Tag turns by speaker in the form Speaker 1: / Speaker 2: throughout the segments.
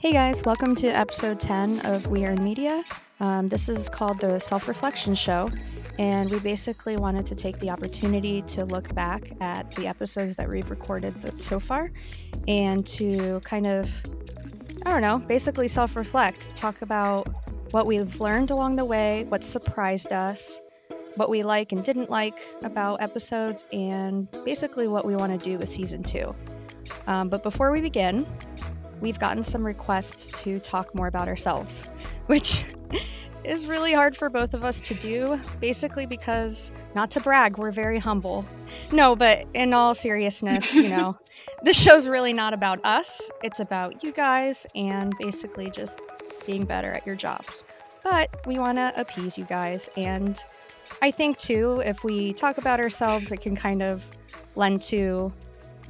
Speaker 1: Hey guys, welcome to episode 10 of We Earn Media. Um, this is called the Self Reflection Show, and we basically wanted to take the opportunity to look back at the episodes that we've recorded so far and to kind of, I don't know, basically self reflect, talk about what we've learned along the way, what surprised us, what we like and didn't like about episodes, and basically what we want to do with season two. Um, but before we begin, we've gotten some requests to talk more about ourselves, which is really hard for both of us to do, basically because, not to brag, we're very humble. No, but in all seriousness, you know, this show's really not about us, it's about you guys and basically just being better at your jobs. But we want to appease you guys. And I think, too, if we talk about ourselves, it can kind of lend to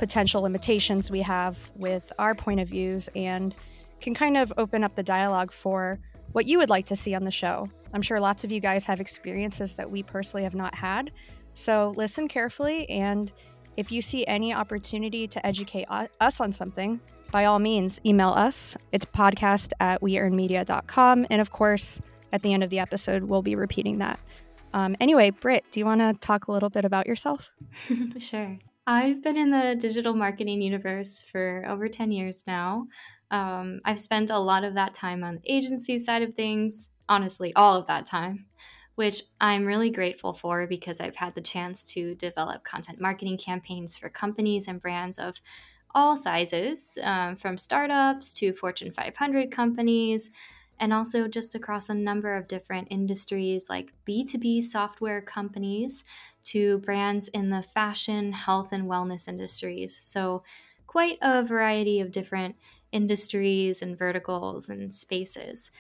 Speaker 1: potential limitations we have with our point of views and can kind of open up the dialogue for what you would like to see on the show. I'm sure lots of you guys have experiences that we personally have not had. So listen carefully, and if you see any opportunity to educate us on something, by all means, email us. It's podcast at weearnmedia.com. And of course, at the end of the episode, we'll be repeating that. Um, anyway, Britt, do you want to talk a little bit about yourself?
Speaker 2: sure. I've been in the digital marketing universe for over 10 years now. Um, I've spent a lot of that time on the agency side of things, honestly, all of that time, which I'm really grateful for because I've had the chance to develop content marketing campaigns for companies and brands of all sizes, um, from startups to Fortune 500 companies, and also just across a number of different industries like B2B software companies to brands in the fashion, health, and wellness industries. So, quite a variety of different industries and verticals and spaces.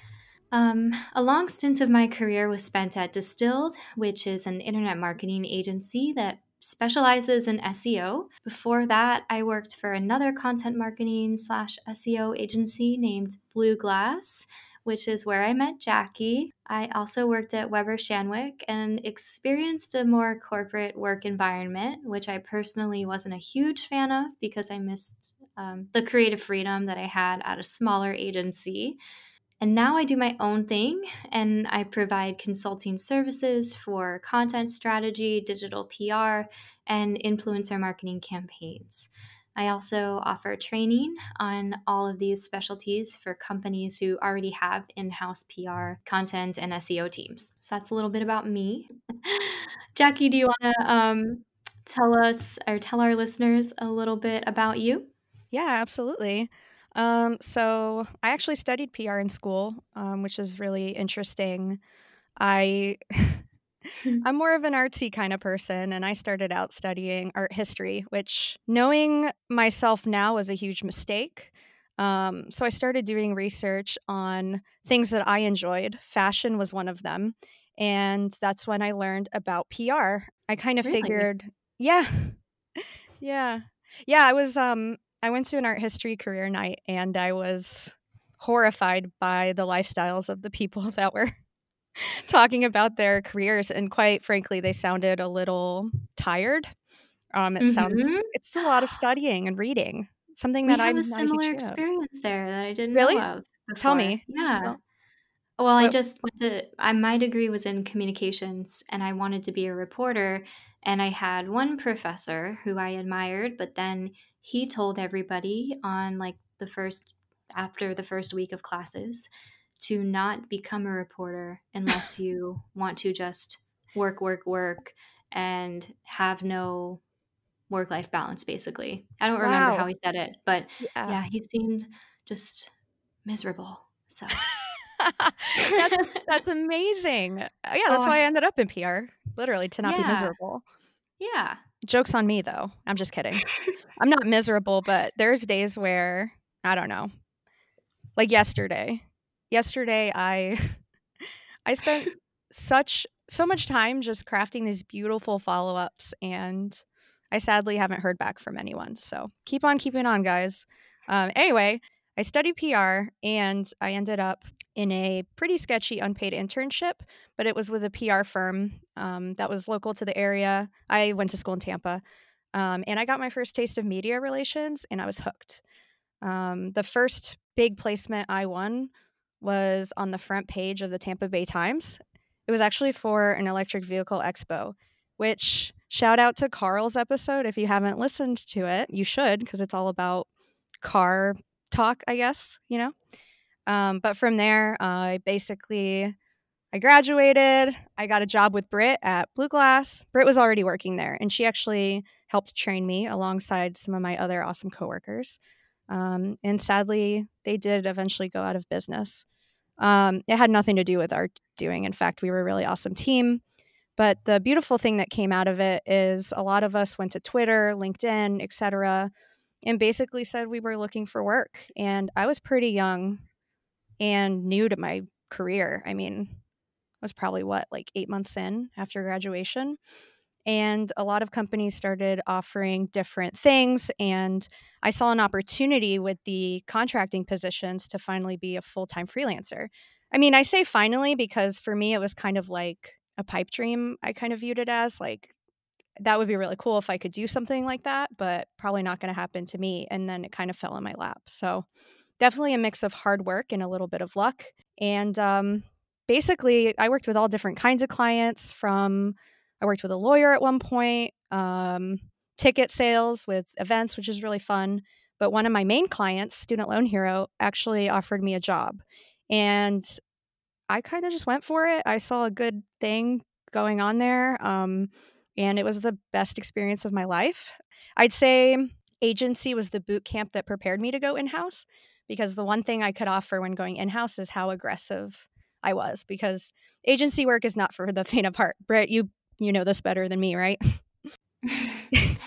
Speaker 2: Um, a long stint of my career was spent at Distilled, which is an internet marketing agency that specializes in SEO. Before that, I worked for another content marketing slash SEO agency named Blue Glass, which is where I met Jackie. I also worked at Weber Shandwick and experienced a more corporate work environment, which I personally wasn't a huge fan of because I missed um, the creative freedom that I had at a smaller agency. And now I do my own thing and I provide consulting services for content strategy, digital PR, and influencer marketing campaigns. I also offer training on all of these specialties for companies who already have in house PR, content, and SEO teams. So that's a little bit about me. Jackie, do you want to um, tell us or tell our listeners a little bit about you?
Speaker 1: Yeah, absolutely. Um, so I actually studied PR in school, um, which is really interesting. I I'm more of an artsy kind of person, and I started out studying art history, which knowing myself now was a huge mistake. Um, so I started doing research on things that I enjoyed. Fashion was one of them. And that's when I learned about PR. I kind of really? figured, yeah, yeah, yeah. I was, um, I went to an art history career night and I was horrified by the lifestyles of the people that were talking about their careers, and quite frankly, they sounded a little tired. Um, it mm-hmm. sounds it's a lot of studying and reading. Something
Speaker 2: we
Speaker 1: that I
Speaker 2: have a similar experience of. there that I didn't
Speaker 1: really? Tell me.
Speaker 2: Yeah. Well, I just went to. I, my degree was in communications, and I wanted to be a reporter. And I had one professor who I admired, but then he told everybody on like the first after the first week of classes to not become a reporter unless you want to just work, work, work and have no work life balance, basically. I don't wow. remember how he said it, but yeah, yeah he seemed just miserable. So.
Speaker 1: that's, that's amazing. Uh, yeah, that's oh, why I ended up in PR, literally to not
Speaker 2: yeah.
Speaker 1: be miserable.
Speaker 2: Yeah.
Speaker 1: Joke's on me, though. I'm just kidding. I'm not miserable, but there's days where, I don't know, like yesterday, yesterday I I spent such so much time just crafting these beautiful follow-ups and I sadly haven't heard back from anyone. So keep on keeping on, guys. Um, anyway, I studied PR and I ended up in a pretty sketchy unpaid internship, but it was with a PR firm um, that was local to the area. I went to school in Tampa um, and I got my first taste of media relations and I was hooked. Um, the first big placement I won was on the front page of the Tampa Bay Times. It was actually for an electric vehicle expo, which shout out to Carl's episode. If you haven't listened to it, you should because it's all about car talk, I guess, you know? Um, but from there, uh, I basically I graduated. I got a job with Britt at Blue Glass. Britt was already working there, and she actually helped train me alongside some of my other awesome coworkers. Um, and sadly, they did eventually go out of business. Um, it had nothing to do with our doing. In fact, we were a really awesome team. But the beautiful thing that came out of it is a lot of us went to Twitter, LinkedIn, etc., and basically said we were looking for work. And I was pretty young and new to my career. I mean, I was probably what, like eight months in after graduation. And a lot of companies started offering different things. And I saw an opportunity with the contracting positions to finally be a full time freelancer. I mean, I say finally because for me, it was kind of like a pipe dream. I kind of viewed it as like, that would be really cool if I could do something like that, but probably not going to happen to me. And then it kind of fell in my lap. So definitely a mix of hard work and a little bit of luck. And um, basically, I worked with all different kinds of clients from I worked with a lawyer at one point, um, ticket sales with events, which is really fun. But one of my main clients, Student Loan Hero, actually offered me a job. And I kind of just went for it. I saw a good thing going on there. Um, and it was the best experience of my life. I'd say agency was the boot camp that prepared me to go in house because the one thing I could offer when going in house is how aggressive I was because agency work is not for the faint of heart. Britt, you you know this better than me, right?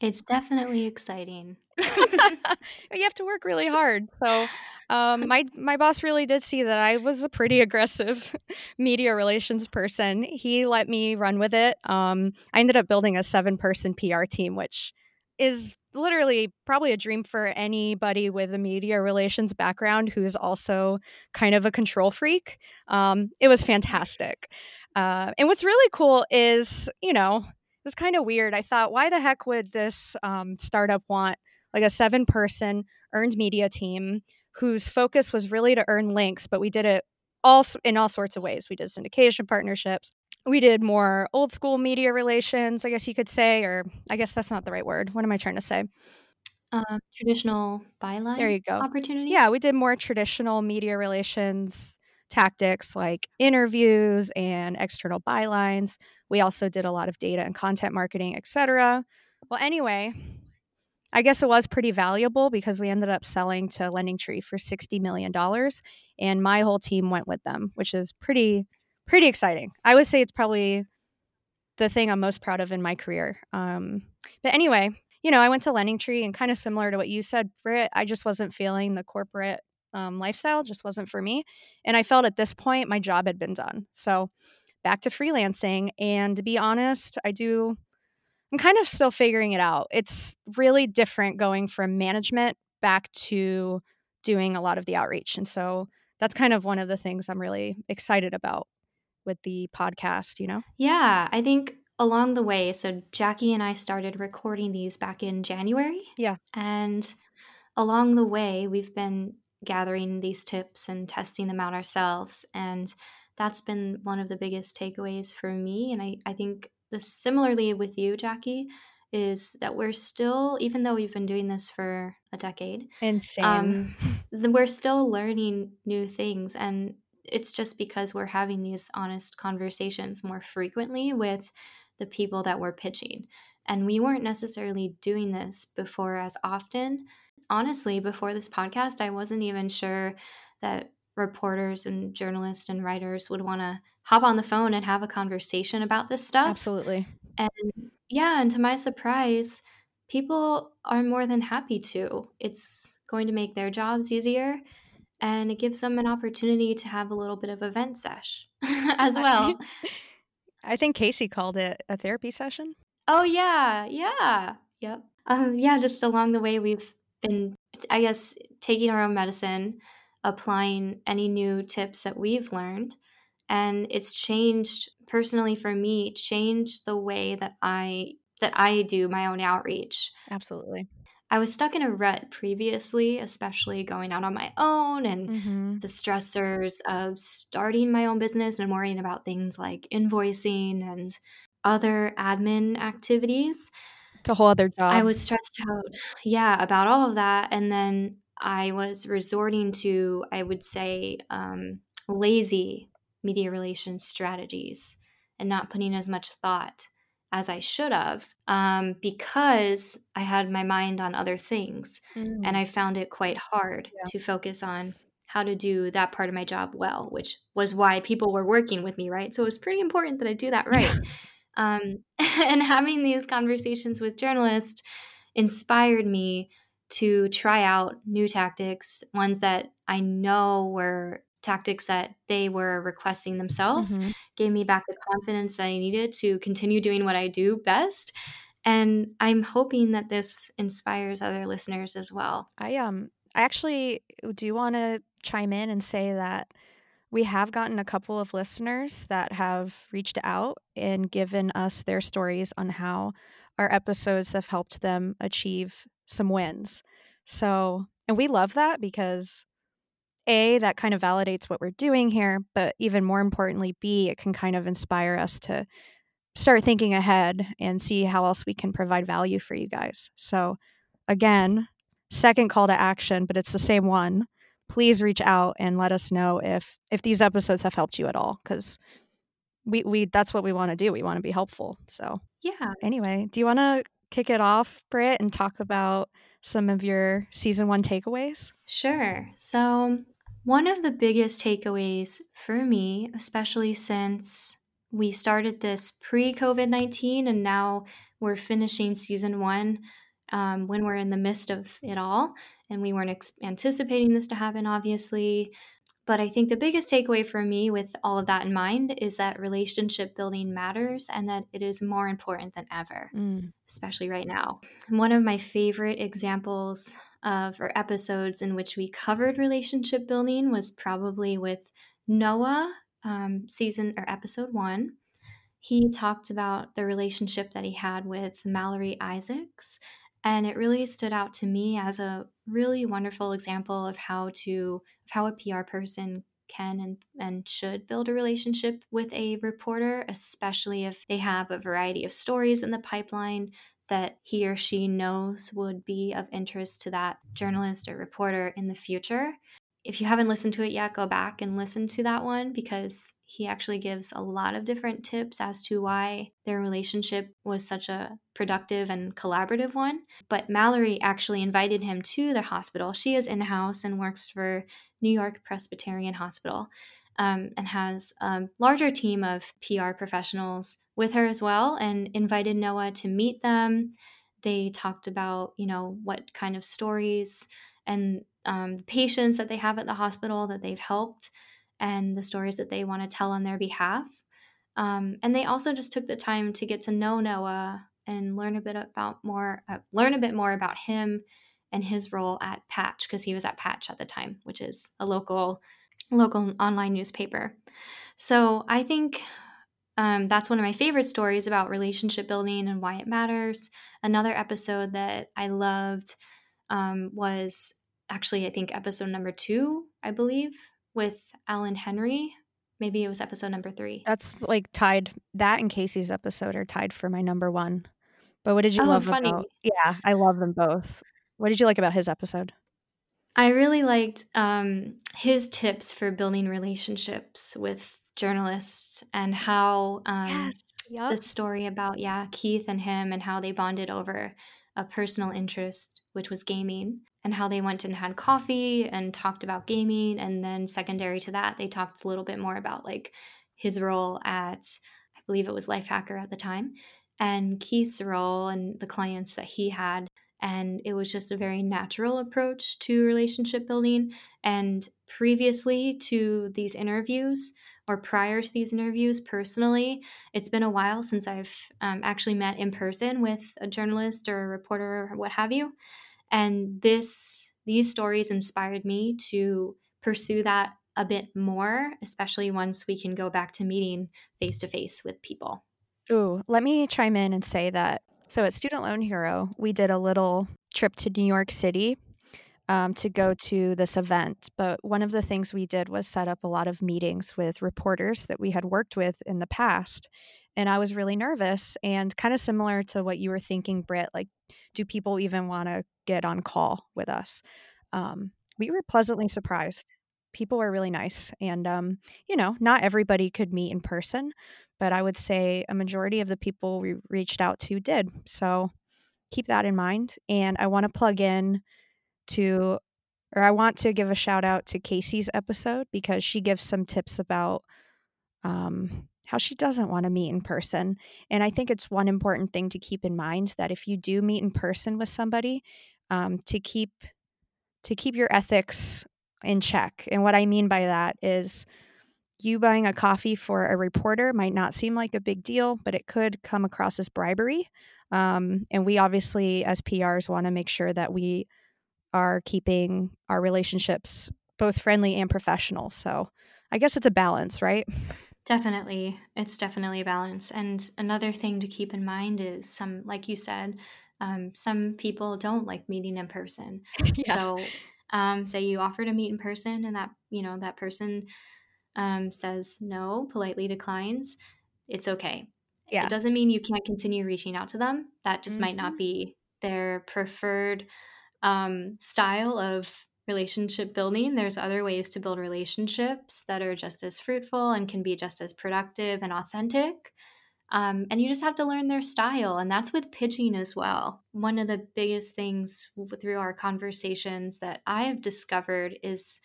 Speaker 2: it's definitely exciting.
Speaker 1: you have to work really hard. So um, my my boss really did see that I was a pretty aggressive media relations person. He let me run with it. Um, I ended up building a seven person PR team, which is literally probably a dream for anybody with a media relations background who is also kind of a control freak. Um, it was fantastic. Uh, and what's really cool is, you know, it was kind of weird. I thought, why the heck would this um, startup want like a seven person earned media team whose focus was really to earn links, but we did it all in all sorts of ways. We did syndication partnerships, we did more old school media relations, I guess you could say, or I guess that's not the right word. What am I trying to say?
Speaker 2: Uh, traditional byline.
Speaker 1: There you go.
Speaker 2: Opportunity.
Speaker 1: Yeah, we did more traditional media relations tactics like interviews and external bylines. We also did a lot of data and content marketing, etc. Well, anyway, I guess it was pretty valuable because we ended up selling to LendingTree for $60 million and my whole team went with them, which is pretty pretty exciting. I would say it's probably the thing I'm most proud of in my career. Um, but anyway, you know, I went to LendingTree and kind of similar to what you said, Britt, I just wasn't feeling the corporate um, lifestyle, just wasn't for me. And I felt at this point my job had been done. So back to freelancing. And to be honest, I do, I'm kind of still figuring it out. It's really different going from management back to doing a lot of the outreach. And so that's kind of one of the things I'm really excited about with the podcast, you know?
Speaker 2: Yeah, I think along the way, so Jackie and I started recording these back in January.
Speaker 1: Yeah.
Speaker 2: And along the way, we've been gathering these tips and testing them out ourselves. And that's been one of the biggest takeaways for me. And I, I think this similarly with you, Jackie, is that we're still, even though we've been doing this for a decade,
Speaker 1: insane. Um,
Speaker 2: we're still learning new things. And it's just because we're having these honest conversations more frequently with the people that we're pitching. And we weren't necessarily doing this before as often. Honestly, before this podcast, I wasn't even sure that reporters and journalists and writers would want to hop on the phone and have a conversation about this stuff.
Speaker 1: Absolutely.
Speaker 2: And yeah, and to my surprise, people are more than happy to. It's going to make their jobs easier and it gives them an opportunity to have a little bit of event sesh as well.
Speaker 1: I think Casey called it a therapy session.
Speaker 2: Oh yeah, yeah, yep. Um, yeah, just along the way we've been, I guess, taking our own medicine, applying any new tips that we've learned, and it's changed personally for me. Changed the way that I that I do my own outreach.
Speaker 1: Absolutely.
Speaker 2: I was stuck in a rut previously, especially going out on my own and
Speaker 1: Mm-hmm.
Speaker 2: the stressors of starting my own business and worrying about things like invoicing and other admin activities.
Speaker 1: It's a whole other job.
Speaker 2: I was stressed out, yeah, about all of that. And then I was resorting to, I would say, um, lazy media relations strategies and not putting as much thought as I should have um, because I had my mind on other things.
Speaker 1: Mm.
Speaker 2: And I found it quite hard
Speaker 1: Yeah.
Speaker 2: to focus on how to do that part of my job well, which was why people were working with me, right? So it was pretty important that I do that right. Um, and having these conversations with journalists inspired me to try out new tactics, ones that I know were tactics that they were requesting themselves,
Speaker 1: Mhm.
Speaker 2: gave me back the confidence that I needed to continue doing what I do best. And I'm hoping that this inspires other listeners as well.
Speaker 1: I um I actually do want to chime in and say that we have gotten a couple of listeners that have reached out and given us their stories on how our episodes have helped them achieve some wins. So, and we love that because A, that kind of validates what we're doing here, but even more importantly, B, it can kind of inspire us to start thinking ahead and see how else we can provide value for you guys. So, again, second call to action, but it's the same one. Please reach out and let us know if if these episodes have helped you at all cuz we we that's what we want to do. We want to be helpful. So,
Speaker 2: Yeah.
Speaker 1: anyway, do you want to kick it off, Britt, and talk about some of your season 1 takeaways?
Speaker 2: Sure. So, one of the biggest takeaways for me, especially since we started this pre COVID 19 and now we're finishing season one um, when we're in the midst of it all, and we weren't ex- anticipating this to happen, obviously. But I think the biggest takeaway for me with all of that in mind is that relationship building matters and that it is more important than ever,
Speaker 1: Mm.
Speaker 2: especially right now. One of my favorite examples of or episodes in which we covered relationship building was probably with Noah, um, season or episode one. He talked about the relationship that he had with Mallory Isaacs, and it really stood out to me as a really wonderful example of how to of how a PR person can and, and should build a relationship with a reporter, especially if they have a variety of stories in the pipeline that he or she knows would be of interest to that journalist or reporter in the future. If you haven't listened to it yet, go back and listen to that one because he actually gives a lot of different tips as to why their relationship was such a productive and collaborative one. But Mallory actually invited him to the hospital. She is in house and works for New York Presbyterian Hospital. Um, and has a larger team of PR professionals with her as well, and invited Noah to meet them. They talked about, you know, what kind of stories and um, patients that they have at the hospital that they've helped and the stories that they want to tell on their behalf. Um, and they also just took the time to get to know Noah and learn a bit about more, uh, learn a bit more about him and his role at Patch because he was at Patch at the time, which is a local, local online newspaper. So I think um, that's one of my favorite stories about relationship building and why it matters. Another episode that I loved um, was actually, I think, episode number two, I believe, with Alan Henry. Maybe it was episode number three.
Speaker 1: That's like tied that and Casey's episode are tied for my number 1. But what did you
Speaker 2: Oh,
Speaker 1: love
Speaker 2: funny.
Speaker 1: about Yeah, I love them both. What did you like about his episode?
Speaker 2: I really liked um, his tips for building relationships with journalists and how um,
Speaker 1: Yep.
Speaker 2: the story about yeah Keith and him and how they bonded over a personal interest, which was gaming, and how they went and had coffee and talked about gaming, and then secondary to that, they talked a little bit more about like his role at I believe it was Lifehacker at the time, and Keith's role and the clients that he had. And it was just a very natural approach to relationship building. And previously to these interviews, or prior to these interviews personally, it's been a while since I've um, actually met in person with a journalist or a reporter or what have you. And this these stories inspired me to pursue that a bit more, especially once we can go back to meeting face to face with people.
Speaker 1: Ooh, let me chime in and say that so at Student Loan Hero, we did a little trip to New York City um, to go to this event. But one of the things we did was set up a lot of meetings with reporters that we had worked with in the past. And I was really nervous and kind of similar to what you were thinking, Britt. Like, do people even want to get on call with us? Um, we were pleasantly surprised. People were really nice. And, um, you know, not everybody could meet in person, but I would say a majority of the people we reached out to did. So keep that in mind. And I want to plug in to, or I want to give a shout out to Casey's episode because she gives some tips about um, how she doesn't want to meet in person. And I think it's one important thing to keep in mind that if you do meet in person with somebody, um, to keep to keep your ethics in check. And what I mean by that is you buying a coffee for a reporter might not seem like a big deal, but it could come across as bribery. Um, and we obviously, as PRs, want to make sure that we are keeping our relationships both friendly and professional. So I guess it's a balance, right?
Speaker 2: Definitely. It's definitely a balance. And another thing to keep in mind is some, like you said, um, some people don't like meeting in person. yeah. So, um, say you offer to meet in person and that, you know, that person um, says no, politely declines, it's okay. Yeah. It doesn't mean you can't continue reaching out to them. That just mm-hmm. might not mm-hmm. be their preferred um, style of relationship building. There's other ways to build relationships that are just as fruitful and can be just as productive and authentic. Um, and you just have to learn their style. And that's with pitching as well. One of the biggest things through our conversations that I have discovered is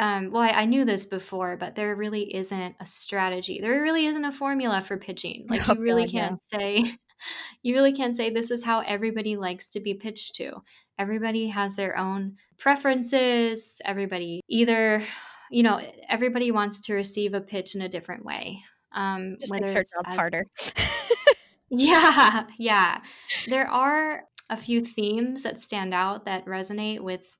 Speaker 2: um, well, I, I, knew this before, but there really isn't a strategy. There really isn't a formula for pitching. Like, oh, you really God, can't yeah. say, you really can't say this is how everybody likes to be pitched to. Everybody has their own preferences. Everybody either, you know, everybody wants to receive a pitch in a different way.
Speaker 1: Um, Just whether makes our jobs as, harder.
Speaker 2: yeah, yeah. There are a few themes that stand out that resonate with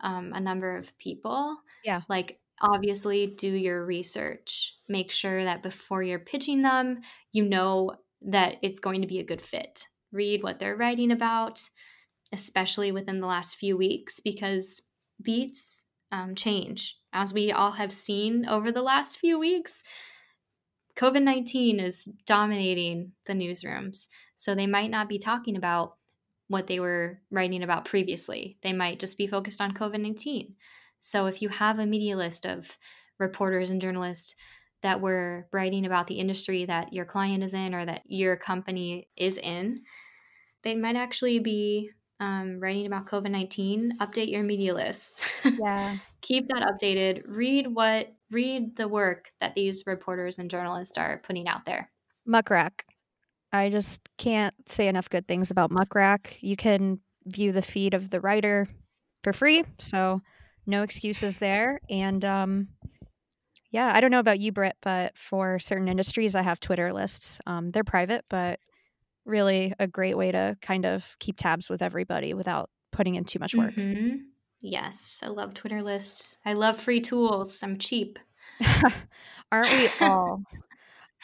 Speaker 2: um, a number of people.
Speaker 1: Yeah.
Speaker 2: Like, obviously, do your research. Make sure that before you're pitching them, you know that it's going to be a good fit. Read what they're writing about, especially within the last few weeks, because beats um, change. As we all have seen over the last few weeks, COVID 19 is dominating the newsrooms. So they might not be talking about what they were writing about previously. They might just be focused on COVID 19. So if you have a media list of reporters and journalists that were writing about the industry that your client is in or that your company is in, they might actually be um, writing about COVID 19. Update your media list.
Speaker 1: Yeah.
Speaker 2: Keep that updated. Read what, read the work that these reporters and journalists are putting out there.
Speaker 1: Muck Rack. I just can't say enough good things about Muck Rack. You can view the feed of the writer for free, so no excuses there. And um, yeah, I don't know about you, Britt, but for certain industries, I have Twitter lists. Um, they're private, but really a great way to kind of keep tabs with everybody without putting in too much work.
Speaker 2: Mm-hmm. Yes, I love Twitter lists. I love free tools. I'm cheap.
Speaker 1: Aren't we all?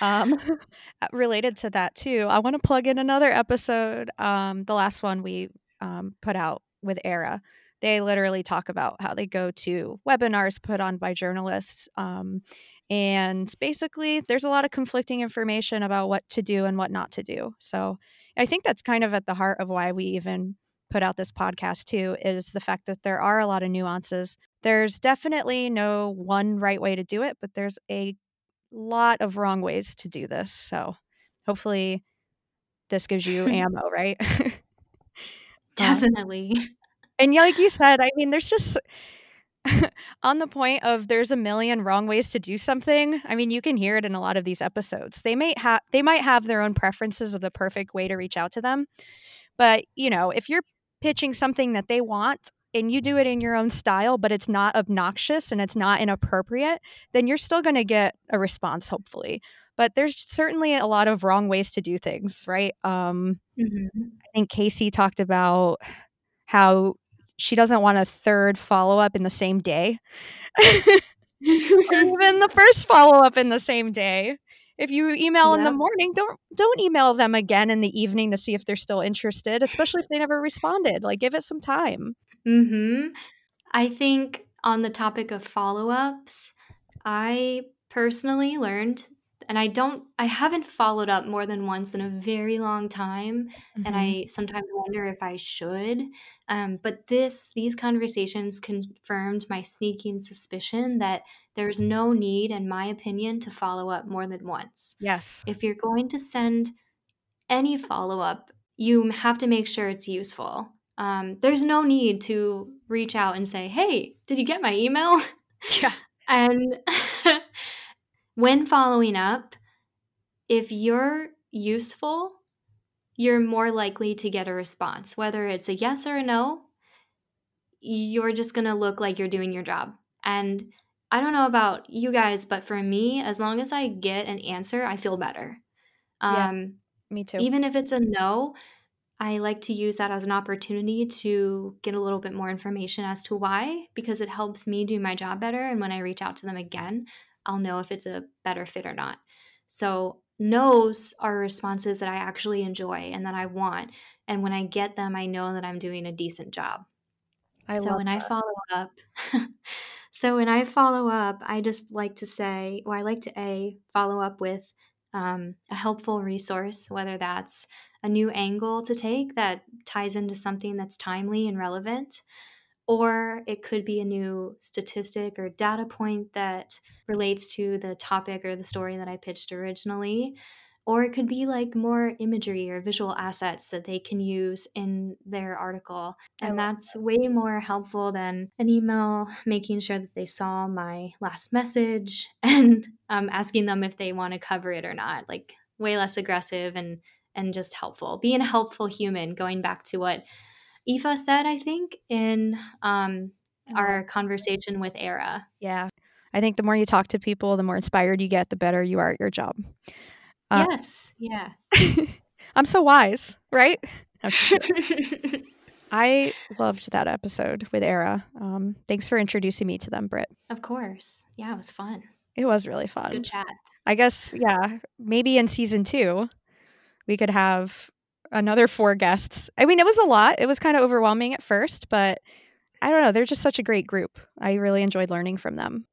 Speaker 1: Um, related to that too, I want to plug in another episode. Um, the last one we um, put out with Era. They literally talk about how they go to webinars put on by journalists. Um, and basically, there's a lot of conflicting information about what to do and what not to do. So I think that's kind of at the heart of why we even put out this podcast, too, is the fact that there are a lot of nuances. There's definitely no one right way to do it, but there's a lot of wrong ways to do this. So hopefully this gives you ammo, right?
Speaker 2: Um, Definitely. Um,
Speaker 1: and like you said, I mean, there's just on the point of there's a million wrong ways to do something. I mean, you can hear it in a lot of these episodes. They may have they might have their own preferences of the perfect way to reach out to them. But, you know, if you're pitching something that they want and you do it in your own style, but it's not obnoxious and it's not inappropriate, then you're still going to get a response, hopefully. But there's certainly a lot of wrong ways to do things, right? Um, mm-hmm. I think Casey talked about how she doesn't want a third follow up in the same day, or even the first follow up in the same day. if you email yep. in the morning, don't don't email them again in the evening to see if they're still interested, especially if they never responded. Like give it some time.
Speaker 2: Mhm. I think on the topic of follow-ups, I personally learned and I don't I haven't followed up more than once in a very long time mm-hmm. and I sometimes wonder if I should um, but this these conversations confirmed my sneaking suspicion that there's no need in my opinion to follow up more than once.
Speaker 1: Yes.
Speaker 2: If you're going to send any follow up you have to make sure it's useful. Um, there's no need to reach out and say, "Hey, did you get my email?"
Speaker 1: Yeah.
Speaker 2: and when following up, if you're useful, you're more likely to get a response. Whether it's a yes or a no, you're just going to look like you're doing your job. And I don't know about you guys, but for me, as long as I get an answer, I feel better.
Speaker 1: Yeah, um, me too.
Speaker 2: Even if it's a no, I like to use that as an opportunity to get a little bit more information as to why, because it helps me do my job better. And when I reach out to them again, I'll know if it's a better fit or not. So, no's are responses that I actually enjoy and that I want. And when I get them, I know that I'm doing a decent job.
Speaker 1: I
Speaker 2: so when that. I follow up, so when I follow up, I just like to say, well, I like to a follow up with um, a helpful resource, whether that's a new angle to take that ties into something that's timely and relevant, or it could be a new statistic or data point that relates to the topic or the story that I pitched originally. Or it could be like more imagery or visual assets that they can use in their article. And that's that. way more helpful than an email making sure that they saw my last message and um, asking them if they want to cover it or not. Like, way less aggressive and and just helpful. Being a helpful human, going back to what Aoife said, I think, in um, our conversation with Era.
Speaker 1: Yeah. I think the more you talk to people, the more inspired you get, the better you are at your job.
Speaker 2: Uh, yes. Yeah.
Speaker 1: I'm so wise, right? I loved that episode with Era. Um, thanks for introducing me to them, Britt.
Speaker 2: Of course. Yeah, it was fun.
Speaker 1: It was really fun.
Speaker 2: Good chat.
Speaker 1: I guess, yeah, maybe in season two, we could have another four guests. I mean, it was a lot. It was kind of overwhelming at first, but I don't know. They're just such a great group. I really enjoyed learning from them.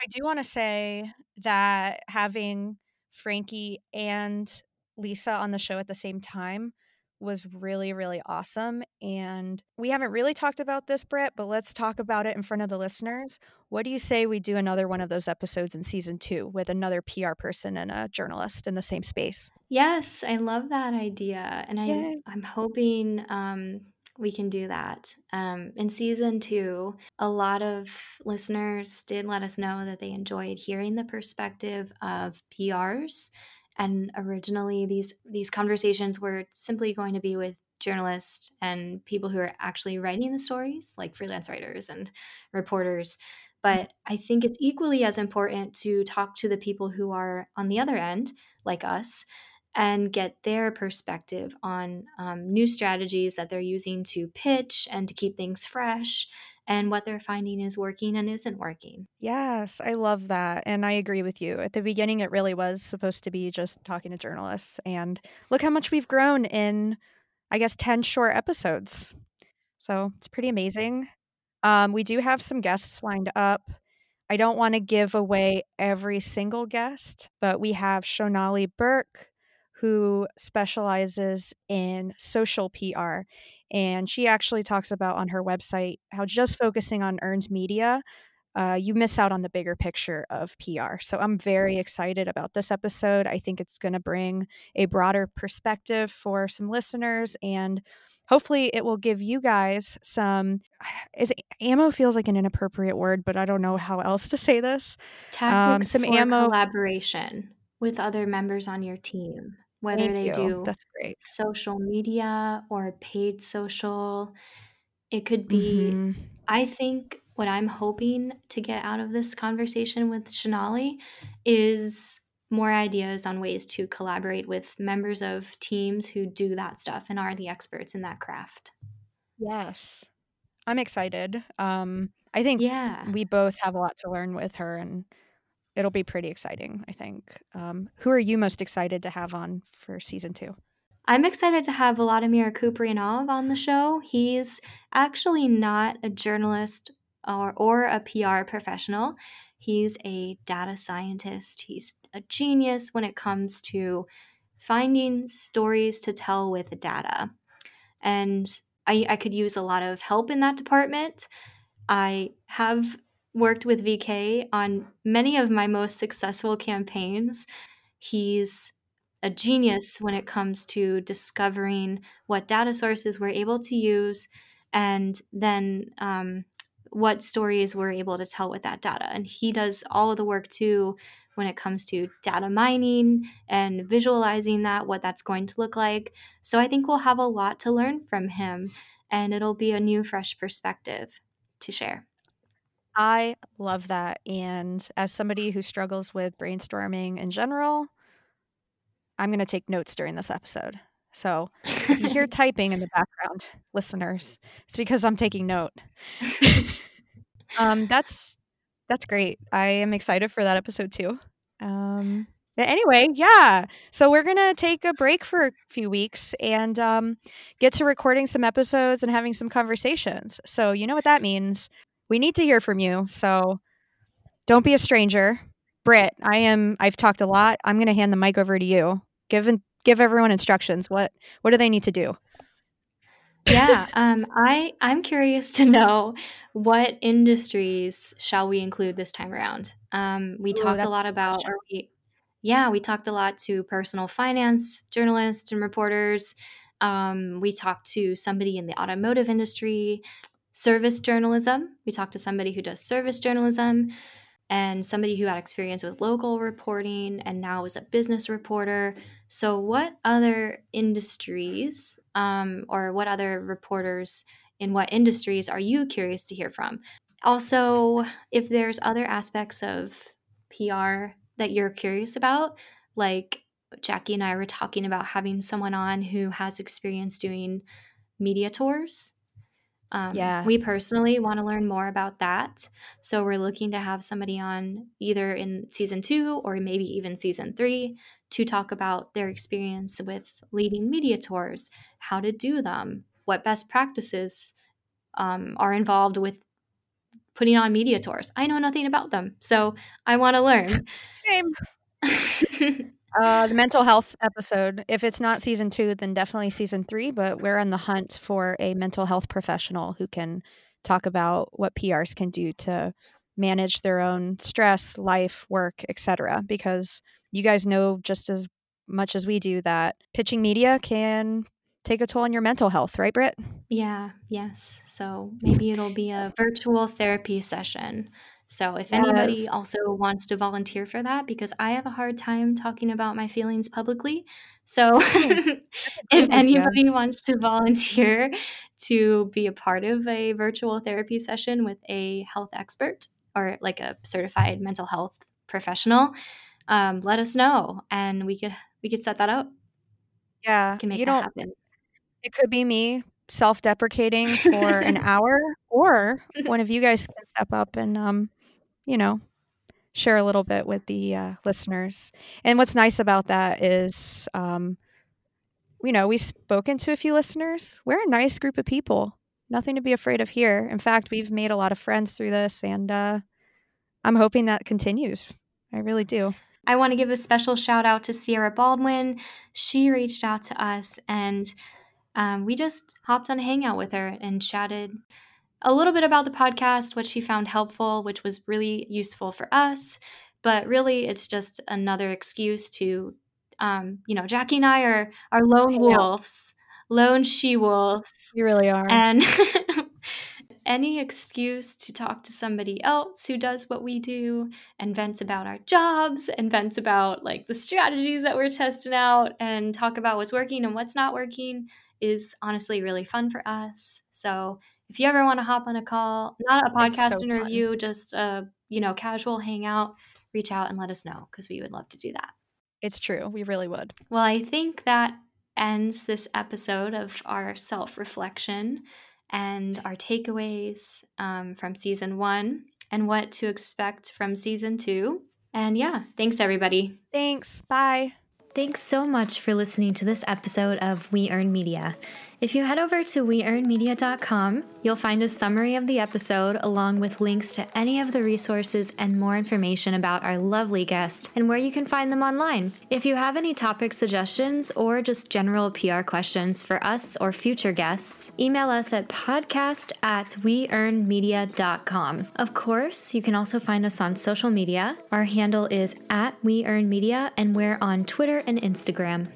Speaker 1: I do want to say that having Frankie and Lisa on the show at the same time was really, really awesome. And we haven't really talked about this, Britt, but let's talk about it in front of the listeners. What do you say we do another one of those episodes in season two with another PR person and a journalist in the same space?
Speaker 2: Yes, I love that idea. And I, I'm hoping um, we can do that. Um, in season two, a lot of listeners did let us know that they enjoyed hearing the perspective of PRs and originally these these conversations were simply going to be with journalists and people who are actually writing the stories like freelance writers and reporters. But i think it's equally as important to talk to the people who are on the other end like us and get their perspective on um, new strategies that they're using to pitch and to keep things fresh and what they're finding is working and isn't working.
Speaker 1: Yes, I love that. And I agree with you. At the beginning, it really was supposed to be just talking to journalists. And look how much we've grown in, I guess, 10 short episodes. So it's pretty amazing. Um, we do have some guests lined up. I don't want to give away every single guest, but we have Shonali Burke, who specializes in social PR. And she actually talks about on her website how just focusing on earned media, uh, you miss out on the bigger picture of PR. So I'm very excited about this episode. I think it's going to bring a broader perspective for some listeners and hopefully it will give you guys some is ammo feels like an inappropriate word but i don't know how else to say this
Speaker 2: tactics um, some for ammo collaboration with other members on your team whether
Speaker 1: Thank
Speaker 2: they
Speaker 1: you.
Speaker 2: do
Speaker 1: That's great.
Speaker 2: social media or paid social. It could be,
Speaker 1: hmm
Speaker 2: I think what I'm hoping to get out of this conversation with Shonali is more ideas on ways to collaborate with members of teams who do that stuff and are the experts in that craft.
Speaker 1: Yes. I'm excited. Um, I think
Speaker 2: Yeah.
Speaker 1: we both have a lot to learn with her and it'll be pretty exciting, I think. Um, who are you most excited to have on for season two?
Speaker 2: I'm excited to have Vladimir Kuprianov on the show. He's actually not a journalist or, or a PR professional. He's a data scientist. He's a genius when it comes to finding stories to tell with data. And I, I could use a lot of help in that department. I have worked with VK on many of my most successful campaigns. He's a genius when it comes to discovering what data sources we're able to use and then um, what stories we're able to tell with that data. And he does all of the work too when it comes to data mining and visualizing that, what that's going to look like. So I think we'll have a lot to learn from him and it'll be a new, fresh perspective to share.
Speaker 1: I love that. And as somebody who struggles with brainstorming in general, I'm going to take notes during this episode. So if you hear typing in the background, listeners, it's because I'm taking note. um, that's that's great. I am excited for that episode too. Um, anyway, yeah. So we're gonna take a break for a few weeks and um, get to recording some episodes and having some conversations. So you know what that means. We need to hear from you. So don't be a stranger. Britt, I am. I've talked a lot. I'm going to hand the mic over to you. Give give everyone instructions. What what do they need to do?
Speaker 2: yeah, um, I I'm curious to know what industries shall we include this time around. Um, we Ooh, talked a lot about, or we, yeah, we talked a lot to personal finance journalists and reporters. Um, we talked to somebody in the automotive industry, service journalism. We talked to somebody who does service journalism and somebody who had experience with local reporting and now is a business reporter. So, what other industries um, or what other reporters in what industries are you curious to hear from? Also, if there's other aspects of PR that you're curious about, like Jackie and I were talking about having someone on who has experience doing media tours um, yeah. We personally want to learn more about that. So we're looking to have somebody on either in season two or maybe even season three to talk about their experience with leading media tours, how to do them, what best practices um, are involved with putting on media tours. I know nothing about them. So I want to learn.
Speaker 1: Same. Uh, the mental health episode. If it's not season two, then definitely season three. But we're on the hunt for a mental health professional who can talk about what PRs can do to manage their own stress, life, work, etc. Because you guys know just as much as we do that pitching media can take a toll on your mental health, right, Britt?
Speaker 2: Yeah, yes. So maybe it'll be a virtual therapy session so if anybody also wants to volunteer for that, because I have a hard time talking about my feelings publicly. So if anybody wants to volunteer to be a part of a virtual therapy session with a health expert or like a certified mental health professional, um, let us know and we could we could set that up.
Speaker 1: Yeah,
Speaker 2: can make
Speaker 1: you
Speaker 2: that happen.
Speaker 1: It could be me self-deprecating for an hour, or one of you guys can step up and um, you know, share a little bit with the uh, listeners. And what's nice about that is, um, you know, we've spoken to a few listeners. We're a nice group of people. Nothing to be afraid of here. In fact, we've made a lot of friends through this, and uh, I'm hoping that continues. I really do.
Speaker 2: I want to give a special shout out to Sierra Baldwin. She reached out to us and um, we just hopped on a hangout with her and chatted a little bit about the podcast, what she found helpful, which was really useful for us. But really, it's just another excuse to, um, you know, Jackie and I are are lone wolves, lone she wolves.
Speaker 1: You really are.
Speaker 2: And any excuse to talk to somebody else who does what we do and vents about our jobs and vents about like the strategies that we're testing out and talk about what's working and what's not working is honestly really fun for us. So if you ever want to hop on a call, not a podcast so interview, fun. just a you know casual hangout, reach out and let us know because we would love to do that.
Speaker 1: It's true, we really would.
Speaker 2: Well, I think that ends this episode of our self reflection and our takeaways um, from season one and what to expect from season two. And yeah, thanks everybody.
Speaker 1: Thanks. Bye.
Speaker 2: Thanks so much for listening to this episode of We Earn Media. If you head over to weearnmedia.com, you'll find a summary of the episode along with links to any of the resources and more information about our lovely guest and where you can find them online. If you have any topic suggestions or just general PR questions for us or future guests, email us at podcast at weearnmedia.com. Of course, you can also find us on social media. Our handle is at weearnmedia and we're on Twitter and Instagram.